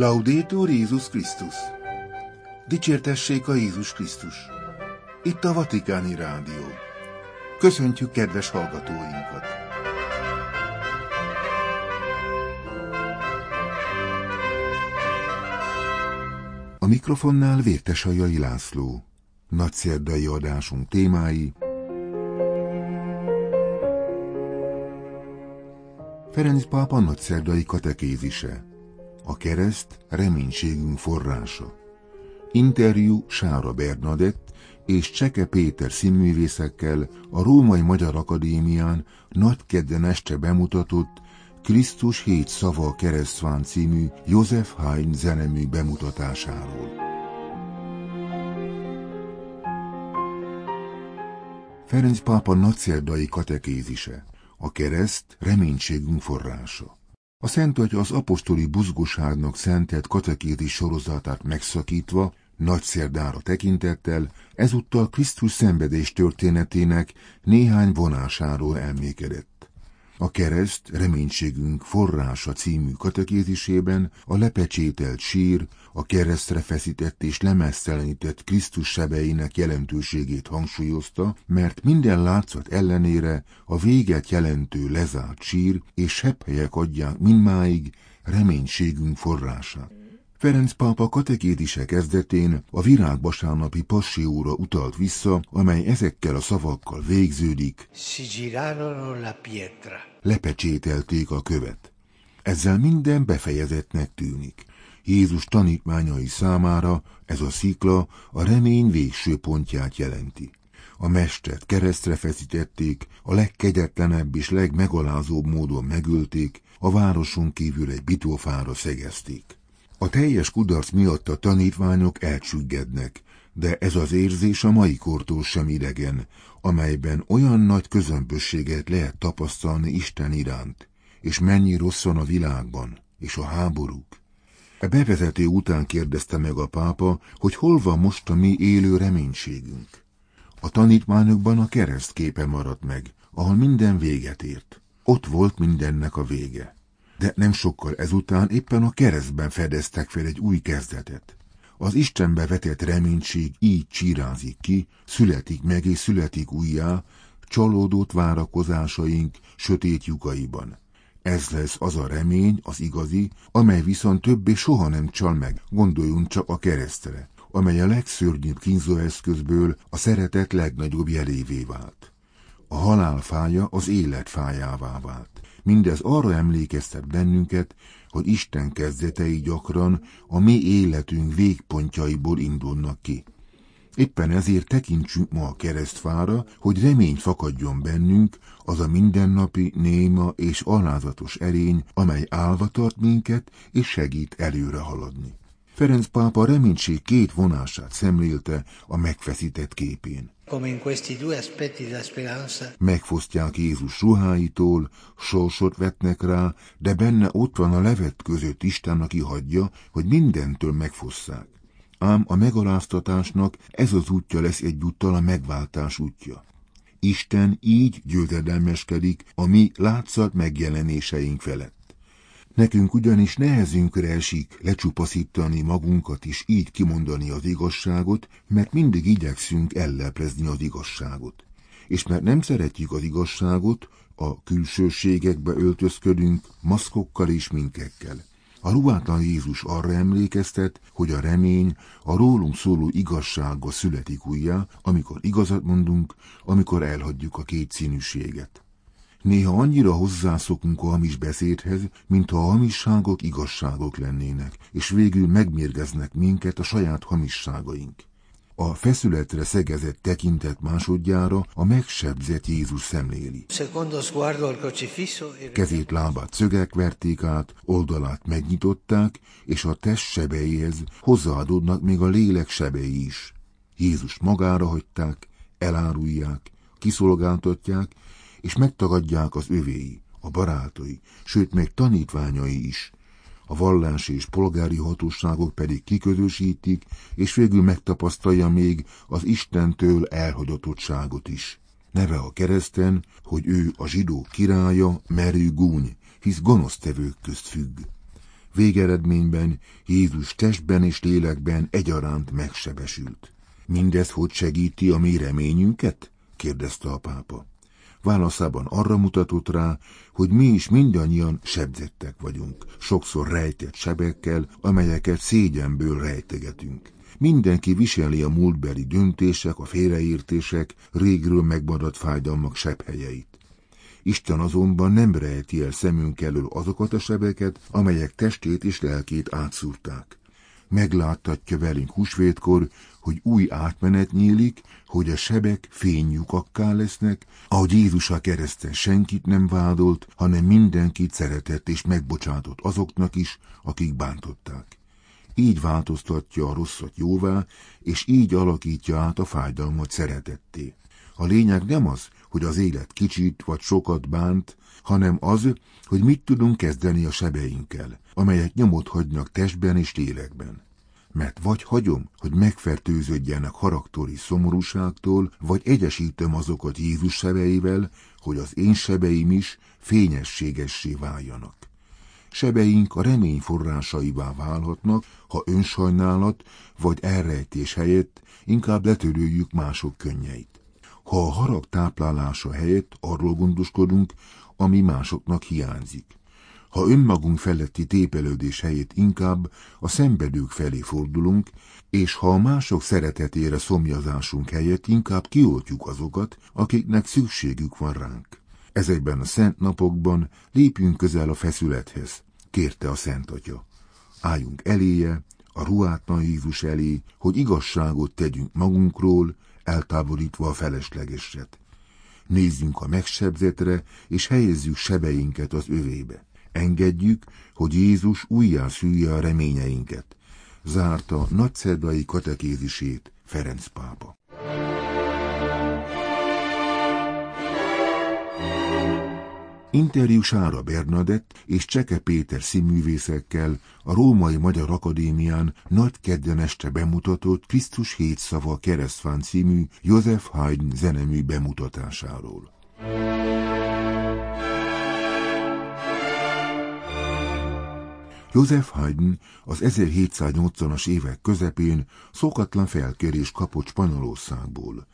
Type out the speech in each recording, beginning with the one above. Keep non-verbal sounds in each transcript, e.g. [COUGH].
Laudétur Jézus Krisztus! Dicsértessék a Jézus Krisztus! Itt a Vatikáni Rádió. Köszöntjük kedves hallgatóinkat! A mikrofonnál Vértesajai László. Nagyszerdai adásunk témái Ferenc pápa nagyszerdai katekézise a kereszt reménységünk forrása. Interjú Sára Bernadett és Cseke Péter színművészekkel a Római Magyar Akadémián kedden este bemutatott Krisztus hét szava keresztván című József Haydn zenemű bemutatásáról. Ferenc pápa nagyszerdai katekézise. A kereszt reménységünk forrása. A Szent Atya az apostoli buzgosságnak szentelt katekézis sorozatát megszakítva, nagy szerdára tekintettel, ezúttal Krisztus szenvedés történetének néhány vonásáról emlékedett. A kereszt reménységünk forrása című katekézisében a lepecsételt sír, a keresztre feszített és lemesztelenített Krisztus sebeinek jelentőségét hangsúlyozta, mert minden látszat ellenére a véget jelentő lezárt sír és sepphelyek adják mindmáig reménységünk forrását. Ferenc pápa katekédise kezdetén a virágbasánapi passióra utalt vissza, amely ezekkel a szavakkal végződik. Lepecsételték a követ. Ezzel minden befejezetnek tűnik. Jézus tanítmányai számára ez a szikla a remény végső pontját jelenti. A mestert keresztre feszítették, a legkegyetlenebb és legmegalázóbb módon megölték, a városon kívül egy bitófára szegezték. A teljes kudarc miatt a tanítványok elcsüggednek, de ez az érzés a mai kortól sem idegen, amelyben olyan nagy közömbösséget lehet tapasztalni Isten iránt, és mennyi rossz van a világban, és a háborúk. E bevezető után kérdezte meg a pápa, hogy hol van most a mi élő reménységünk. A tanítványokban a kereszt képe maradt meg, ahol minden véget ért. Ott volt mindennek a vége de nem sokkal ezután éppen a keresztben fedeztek fel egy új kezdetet. Az Istenbe vetett reménység így csirázik ki, születik meg és születik újjá, csalódott várakozásaink sötét lyukaiban. Ez lesz az a remény, az igazi, amely viszont többé soha nem csal meg, gondoljunk csak a keresztre, amely a legszörnyűbb kínzóeszközből a szeretet legnagyobb jelévé vált. A halál fája az élet fájává vált. Mindez arra emlékeztet bennünket, hogy Isten kezdetei gyakran a mi életünk végpontjaiból indulnak ki. Éppen ezért tekintsünk ma a keresztfára, hogy remény fakadjon bennünk, az a mindennapi, néma és alázatos erény, amely állva tart minket és segít előre haladni. Ferenc pápa reménység két vonását szemlélte a megfeszített képén. Megfosztják Jézus ruháitól, sorsot vetnek rá, de benne ott van a levet között Isten, aki hagyja, hogy mindentől megfosszák. Ám a megaláztatásnak ez az útja lesz egyúttal a megváltás útja. Isten így győzedelmeskedik a mi látszat megjelenéseink felett. Nekünk ugyanis nehezünkre esik lecsupaszítani magunkat is így kimondani az igazságot, mert mindig igyekszünk elleplezni az igazságot. És mert nem szeretjük az igazságot, a külsőségekbe öltözködünk, maszkokkal és minkekkel. A ruhátlan Jézus arra emlékeztet, hogy a remény a rólunk szóló igazsággal születik újjá, amikor igazat mondunk, amikor elhagyjuk a kétszínűséget. Néha annyira hozzászokunk a hamis beszédhez, mintha a hamisságok igazságok lennének, és végül megmérgeznek minket a saját hamisságaink. A feszületre szegezett tekintet másodjára a megsebzett Jézus szemléli. Kezét lábát szögek verték át, oldalát megnyitották, és a test sebeihez hozzáadódnak még a lélek sebei is. Jézus magára hagyták, elárulják, kiszolgáltatják, és megtagadják az övéi, a barátai, sőt még tanítványai is. A vallási és polgári hatóságok pedig kiközösítik, és végül megtapasztalja még az Istentől elhagyatottságot is. Neve a kereszten, hogy ő a zsidó királya, merő gúny, hisz gonosztevők közt függ. Végeredményben Jézus testben és lélekben egyaránt megsebesült. Mindez hogy segíti a mi reményünket? kérdezte a pápa. Válaszában arra mutatott rá, hogy mi is mindannyian sebzettek vagyunk, sokszor rejtett sebekkel, amelyeket szégyenből rejtegetünk. Mindenki viseli a múltbeli döntések, a félreértések, régről megmaradt fájdalmak sebhelyeit. Isten azonban nem rejti el szemünk elől azokat a sebeket, amelyek testét és lelkét átszúrták. Megláttatja velünk húsvétkor, hogy új átmenet nyílik, hogy a sebek fénylyukakká lesznek, ahogy Jézus a kereszten senkit nem vádolt, hanem mindenkit szeretett és megbocsátott azoknak is, akik bántották. Így változtatja a rosszat jóvá, és így alakítja át a fájdalmat szeretetté. A lényeg nem az, hogy az élet kicsit vagy sokat bánt, hanem az, hogy mit tudunk kezdeni a sebeinkkel, amelyek nyomot hagynak testben és lélekben. Mert vagy hagyom, hogy megfertőződjenek haraktori szomorúságtól, vagy egyesítem azokat Jézus sebeivel, hogy az én sebeim is fényességessé váljanak. Sebeink a remény forrásaivá válhatnak, ha önsajnálat vagy elrejtés helyett inkább letörőjük mások könnyeit. Ha a harag táplálása helyett arról gondoskodunk, ami másoknak hiányzik. Ha önmagunk feletti tépelődés helyett inkább a szenvedők felé fordulunk, és ha a mások szeretetére szomjazásunk helyett inkább kioltjuk azokat, akiknek szükségük van ránk. Ezekben a szent napokban lépjünk közel a feszülethez, kérte a Szent Atya. Álljunk eléje, a ruhátlan Jézus elé, hogy igazságot tegyünk magunkról, eltávolítva a feleslegeset. Nézzünk a megsebzetre, és helyezzük sebeinket az övébe. Engedjük, hogy Jézus újjá szülje a reményeinket. Zárta nagyszerdai katekézisét Ferenc pápa. Interjú Sára Bernadett és Cseke Péter színművészekkel a Római Magyar Akadémián nagy kedden este bemutatott Krisztus hét szava keresztfán című József Haydn zenemű bemutatásáról. József Haydn az 1780-as évek közepén szokatlan felkérés kapott Spanyolországból.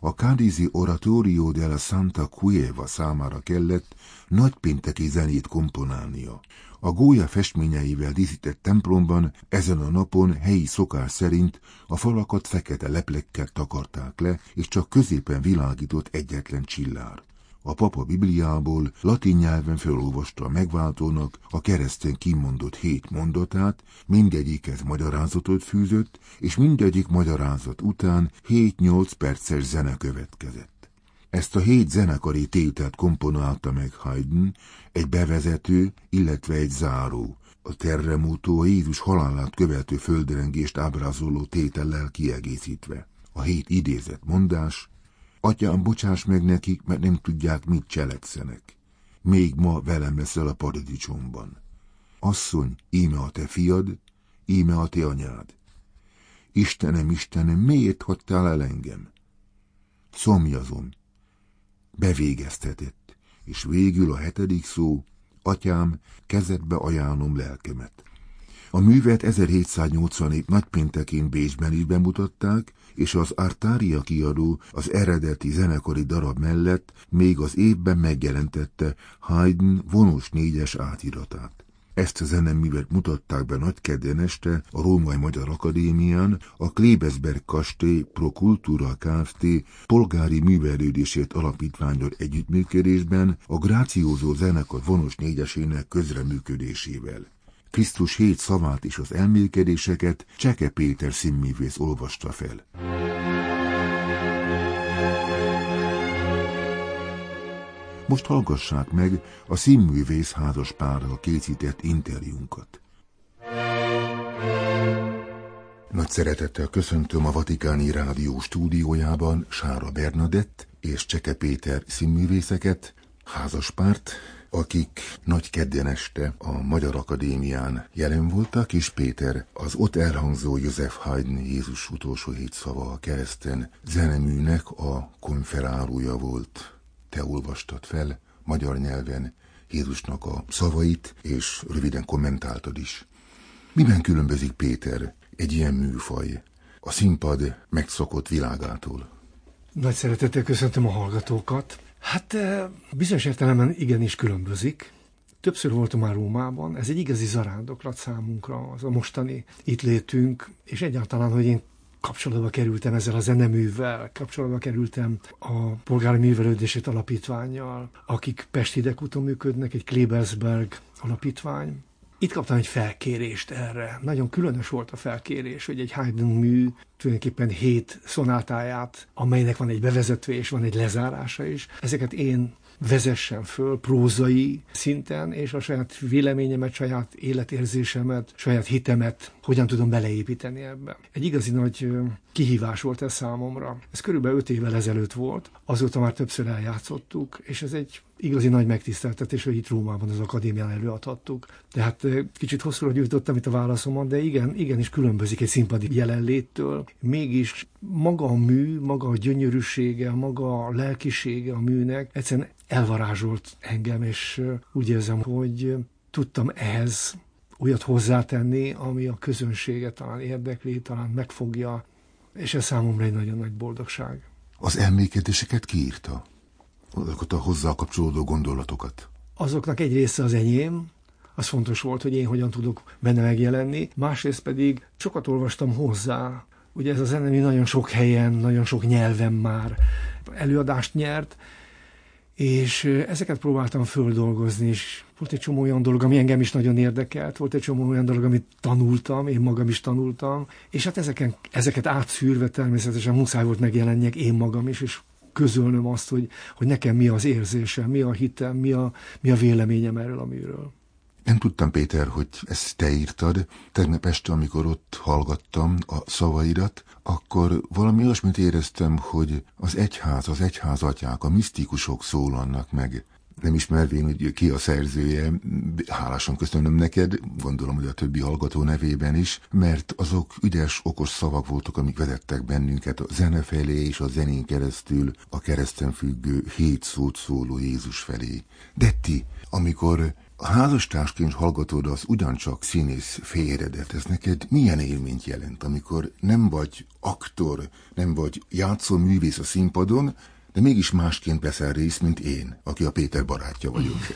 A Cádizi Oratorio de la Santa Cueva számára kellett nagypénteki zenét komponálnia. A gólya festményeivel díszített templomban ezen a napon helyi szokás szerint a falakat fekete leplekkel takarták le, és csak középen világított egyetlen csillár. A papa Bibliából latin nyelven felolvasta a megváltónak a kereszten kimondott hét mondatát, mindegyikhez magyarázatot fűzött, és mindegyik magyarázat után 7-8 perces zene következett. Ezt a hét zenekari tételt komponálta meg Haydn, egy bevezető, illetve egy záró, a terremútó a Jézus halálát követő földrengést ábrázoló tétellel kiegészítve. A hét idézett mondás, Atyám, bocsáss meg nekik, mert nem tudják, mit cselekszenek. Még ma velem leszel a paradicsomban. Asszony, íme a te fiad, íme a te anyád. Istenem, Istenem, miért hagytál el engem? Szomjazom. Bevégeztetett, és végül a hetedik szó, atyám, kezedbe ajánlom lelkemet. A művet 1787 nagypéntekén Bécsben is bemutatták, és az Artária kiadó az eredeti zenekari darab mellett még az évben megjelentette Haydn vonós négyes átiratát. Ezt a zeneművet mutatták be nagykedden este a Római Magyar Akadémián, a Klebesberg Kastély Pro Cultura Kft. polgári művelődését alapítványol együttműködésben a Grációzó zenekar vonós négyesének közreműködésével. Krisztus hét szavát és az elmélkedéseket Cseke Péter színművész olvasta fel. Most hallgassák meg a színművész házas párral készített interjúnkat. Nagy szeretettel köszöntöm a Vatikáni Rádió stúdiójában Sára Bernadett és Cseke Péter színművészeket, házaspárt, akik nagy kedden este a Magyar Akadémián jelen voltak, és Péter az ott elhangzó József Haydn Jézus utolsó hét szava a kereszten zeneműnek a konferálója volt. Te olvastad fel magyar nyelven Jézusnak a szavait, és röviden kommentáltad is. Miben különbözik Péter egy ilyen műfaj a színpad megszokott világától? Nagy szeretettel köszöntöm a hallgatókat. Hát bizonyos értelemben igenis különbözik. Többször voltam már Rómában, ez egy igazi zarándoklat számunkra, az a mostani itt létünk, és egyáltalán, hogy én kapcsolatba kerültem ezzel a zeneművel, kapcsolatba kerültem a Polgári Művelődését Alapítványjal, akik Pest hidegúton működnek, egy Klebersberg alapítvány, itt kaptam egy felkérést erre. Nagyon különös volt a felkérés, hogy egy Haydn mű tulajdonképpen hét szonátáját, amelynek van egy bevezető és van egy lezárása is. Ezeket én vezessen föl prózai szinten, és a saját véleményemet, saját életérzésemet, saját hitemet hogyan tudom beleépíteni ebbe. Egy igazi nagy kihívás volt ez számomra. Ez körülbelül öt évvel ezelőtt volt, azóta már többször eljátszottuk, és ez egy igazi nagy megtiszteltetés, hogy itt Rómában az akadémián előadhattuk. Tehát kicsit hosszúra gyűjtöttem itt a válaszomon, de igen, igenis különbözik egy színpadi jelenléttől. Mégis maga a mű, maga a gyönyörűsége, maga a lelkisége a műnek egyszerűen elvarázsolt engem, és úgy érzem, hogy tudtam ehhez olyat hozzátenni, ami a közönséget talán érdekli, talán megfogja, és ez számomra egy nagyon nagy boldogság. Az emlékezéseket kiírta? Azokat a hozzá kapcsolódó gondolatokat? Azoknak egy része az enyém, az fontos volt, hogy én hogyan tudok benne megjelenni, másrészt pedig sokat olvastam hozzá. Ugye ez a zene nagyon sok helyen, nagyon sok nyelven már előadást nyert, és ezeket próbáltam földolgozni, és volt egy csomó olyan dolog, ami engem is nagyon érdekelt, volt egy csomó olyan dolog, amit tanultam, én magam is tanultam, és hát ezeken, ezeket átszűrve természetesen muszáj volt megjelenjek én magam is, és közölnöm azt, hogy, hogy nekem mi az érzésem, mi a hitem, mi a, mi a véleményem erről a műről. Nem tudtam, Péter, hogy ezt te írtad. Tegnap este, amikor ott hallgattam a szavaidat, akkor valami olyasmit éreztem, hogy az egyház, az egyház atyák, a misztikusok szólannak meg. Nem ismervén, hogy ki a szerzője, hálásan köszönöm neked, gondolom, hogy a többi hallgató nevében is, mert azok ügyes, okos szavak voltak, amik vezettek bennünket a zene felé és a zenén keresztül a kereszten függő hét szót szóló Jézus felé. De ti, amikor házastársként hallgatod az ugyancsak színész féredet, ez neked milyen élményt jelent, amikor nem vagy aktor, nem vagy játszó művész a színpadon, de mégis másként veszel részt, mint én, aki a Péter barátja vagyok. [LAUGHS]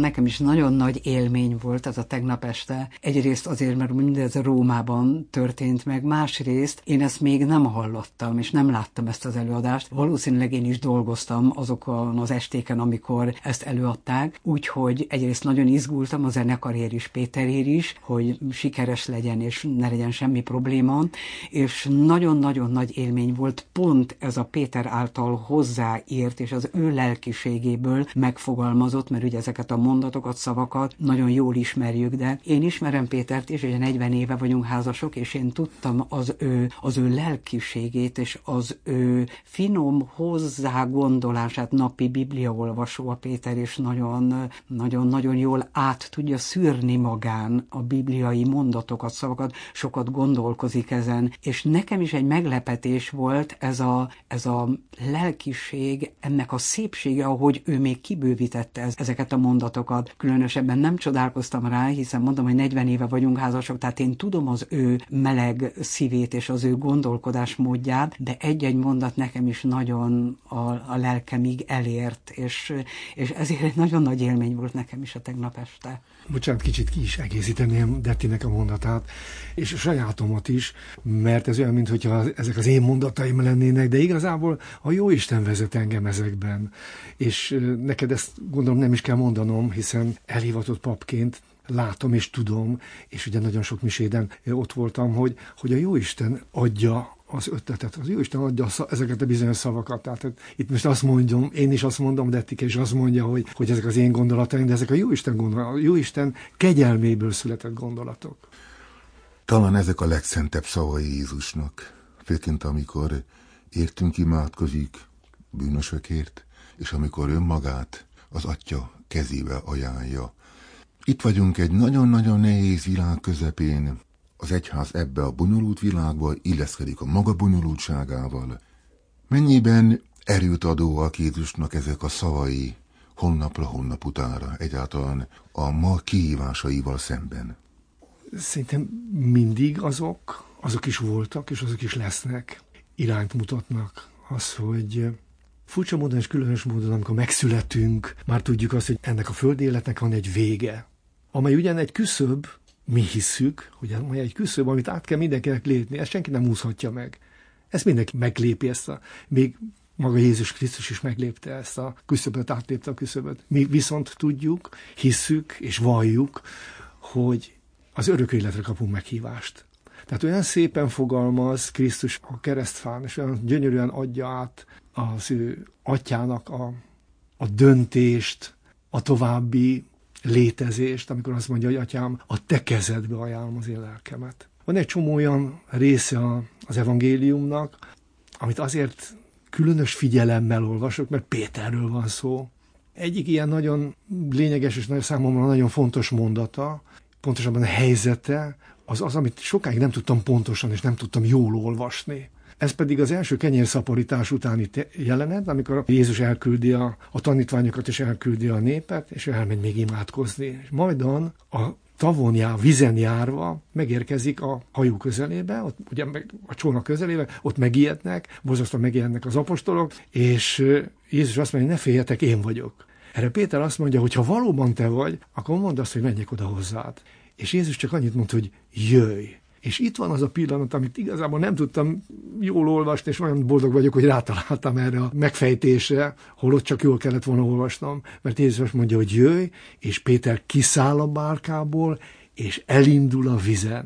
Nekem is nagyon nagy élmény volt ez a tegnap este. Egyrészt azért, mert mindez Rómában történt meg, másrészt én ezt még nem hallottam, és nem láttam ezt az előadást. Valószínűleg én is dolgoztam azokon az estéken, amikor ezt előadták, úgyhogy egyrészt nagyon izgultam, a zenekarér is, Péterér is, hogy sikeres legyen, és ne legyen semmi probléma, és nagyon-nagyon nagy élmény volt pont ez a Péter által hozzáírt, és az ő lelkiségéből megfogalmazott, mert ugye ez ezeket a mondatokat, szavakat nagyon jól ismerjük, de én ismerem Pétert is, ugye 40 éve vagyunk házasok, és én tudtam az ő, az ő lelkiségét, és az ő finom hozzá gondolását, napi bibliaolvasó a Péter, és nagyon, nagyon, nagyon jól át tudja szűrni magán a bibliai mondatokat, szavakat, sokat gondolkozik ezen, és nekem is egy meglepetés volt ez a, ez a lelkiség, ennek a szépsége, ahogy ő még kibővítette ezeket a mondatokat. Különösebben nem csodálkoztam rá, hiszen mondom, hogy 40 éve vagyunk házasok, tehát én tudom az ő meleg szívét és az ő gondolkodás módját, de egy-egy mondat nekem is nagyon a, a lelkemig elért, és, és ezért egy nagyon nagy élmény volt nekem is a tegnap este. Bocsánat, kicsit ki is egészíteném Dettinek a mondatát, és a sajátomat is, mert ez olyan, mintha ezek az én mondataim lennének, de igazából a jó Isten vezet engem ezekben. És neked ezt gondolom nem is kell mondanom, hiszen elhivatott papként látom és tudom, és ugye nagyon sok miséden ott voltam, hogy, hogy a Jóisten adja az ötletet. Az Jóisten adja ezeket a bizonyos szavakat. Tehát itt most azt mondom, én is azt mondom, de is azt mondja, hogy, hogy ezek az én gondolataim, de ezek a Jóisten gondolatok, a Jóisten kegyelméből született gondolatok. Talán ezek a legszentebb szavai Jézusnak, főként amikor értünk imádkozik bűnösökért, és amikor önmagát az atya kezébe ajánlja. Itt vagyunk egy nagyon-nagyon nehéz világ közepén, az egyház ebbe a bonyolult világba illeszkedik a maga bonyolultságával. Mennyiben erőt adóak Jézusnak ezek a szavai, holnapra, holnap utára, egyáltalán a ma kihívásaival szemben? Szerintem mindig azok, azok is voltak, és azok is lesznek, irányt mutatnak. Az, hogy furcsa módon és különös módon, amikor megszületünk, már tudjuk azt, hogy ennek a földi életnek van egy vége, amely ugyan egy küszöb, mi hisszük, hogy ez egy küszöb, amit át kell mindenkinek lépni, ezt senki nem úszhatja meg. Ezt mindenki meglépi, ezt a, még maga Jézus Krisztus is meglépte ezt a küszöböt, átlépte a küszöböt. Mi viszont tudjuk, hisszük és valljuk, hogy az örök életre kapunk meghívást. Tehát olyan szépen fogalmaz Krisztus a keresztfán, és olyan gyönyörűen adja át az ő atyának a, a döntést, a további létezést, amikor azt mondja, hogy atyám, a te kezedbe ajánlom az én lelkemet. Van egy csomó olyan része az evangéliumnak, amit azért különös figyelemmel olvasok, mert Péterről van szó. Egyik ilyen nagyon lényeges és nagyon számomra nagyon fontos mondata, pontosabban a helyzete, az az, amit sokáig nem tudtam pontosan, és nem tudtam jól olvasni. Ez pedig az első kenyérszaporítás utáni jelenet, amikor Jézus elküldi a, a tanítványokat, és elküldi a népet, és elmegy még imádkozni. És majdan a tavon jár, vizen járva megérkezik a hajó közelébe, ott, ugye a csónak közelébe, ott megijednek, borzasztóan megijednek az apostolok, és Jézus azt mondja, ne féljetek, én vagyok. Erre Péter azt mondja, hogy ha valóban te vagy, akkor mondd azt, hogy menjek oda hozzád. És Jézus csak annyit mondta, hogy jöjj. És itt van az a pillanat, amit igazából nem tudtam jól olvasni, és olyan boldog vagyok, hogy rátaláltam erre a megfejtésre, holott csak jól kellett volna olvasnom, mert Jézus mondja, hogy jöjj, és Péter kiszáll a bárkából, és elindul a vizen.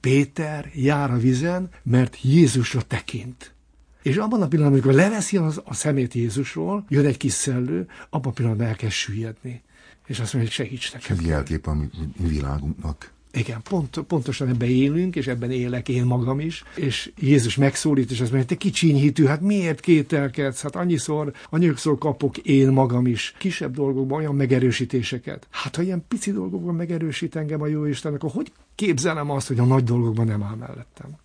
Péter jár a vizen, mert Jézusra tekint. És abban a pillanatban, amikor leveszi az, a szemét Jézusról, jön egy kis szellő, abban a pillanatban elkezd süllyedni. És azt mondja, hogy segíts nekem. Ez jelkép a világunknak. Igen, pont, pontosan ebben élünk, és ebben élek én magam is, és Jézus megszólít, és azt mondja, te kicsiny hitű, hát miért kételkedsz? Hát annyiszor, annyiszor kapok én magam is kisebb dolgokban olyan megerősítéseket. Hát ha ilyen pici dolgokban megerősít engem a jó Isten, akkor hogy képzelem azt, hogy a nagy dolgokban nem áll mellettem?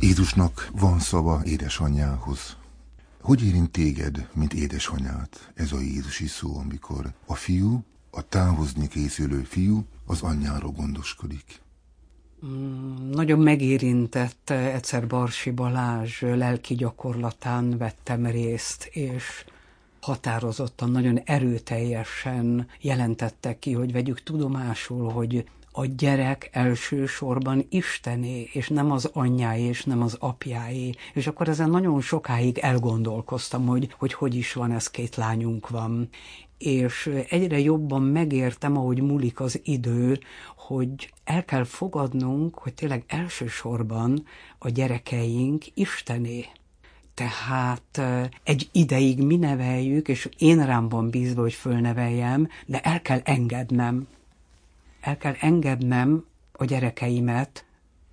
Jézusnak van szava édesanyjához. Hogy érint téged, mint édesanyát ez a Jézusi szó, amikor a fiú, a távozni készülő fiú az anyjáról gondoskodik? Mm, nagyon megérintett egyszer Barsi Balázs lelki gyakorlatán vettem részt, és határozottan, nagyon erőteljesen jelentette ki, hogy vegyük tudomásul, hogy a gyerek elsősorban Istené, és nem az anyjáé, és nem az apjáé. És akkor ezen nagyon sokáig elgondolkoztam, hogy hogy, hogy is van ez, két lányunk van. És egyre jobban megértem, ahogy múlik az idő, hogy el kell fogadnunk, hogy tényleg elsősorban a gyerekeink Istené. Tehát egy ideig mi neveljük, és én rám van bízva, hogy fölneveljem, de el kell engednem, el kell engednem a gyerekeimet,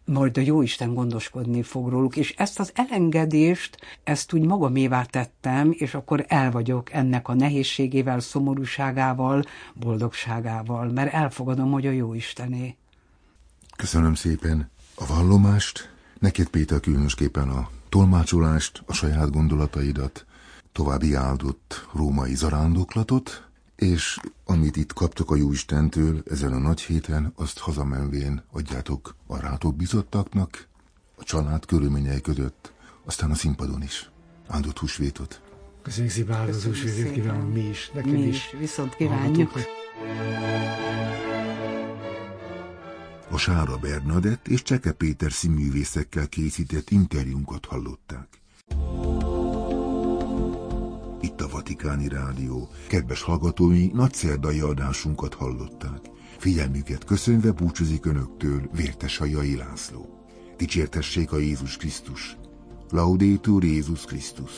majd a Jóisten gondoskodni fog róluk, és ezt az elengedést, ezt úgy magamévá tettem, és akkor el vagyok ennek a nehézségével, szomorúságával, boldogságával, mert elfogadom, hogy a Jóistené. Köszönöm szépen a vallomást, neked Péter különösképpen a tolmácsolást, a saját gondolataidat, további áldott római zarándoklatot, és amit itt kaptok a Jóistentől ezen a nagy héten, azt hazamenvén adjátok a rátok bizottaknak, a család körülményei között, aztán a színpadon is. Áldott húsvétot! Köszönjük szépen, áldott húsvétot kívánunk mi is, neked mi is. is. Viszont kívánjuk. A Sára Bernadett és Cseke Péter színművészekkel készített interjúnkat hallották Vatikáni Rádió. Kedves hallgatói, nagyszerdai adásunkat hallották. Figyelmüket köszönve búcsúzik Önöktől Vértesajai László. Dicsértessék a Jézus Krisztus. Laudétur Jézus Krisztus.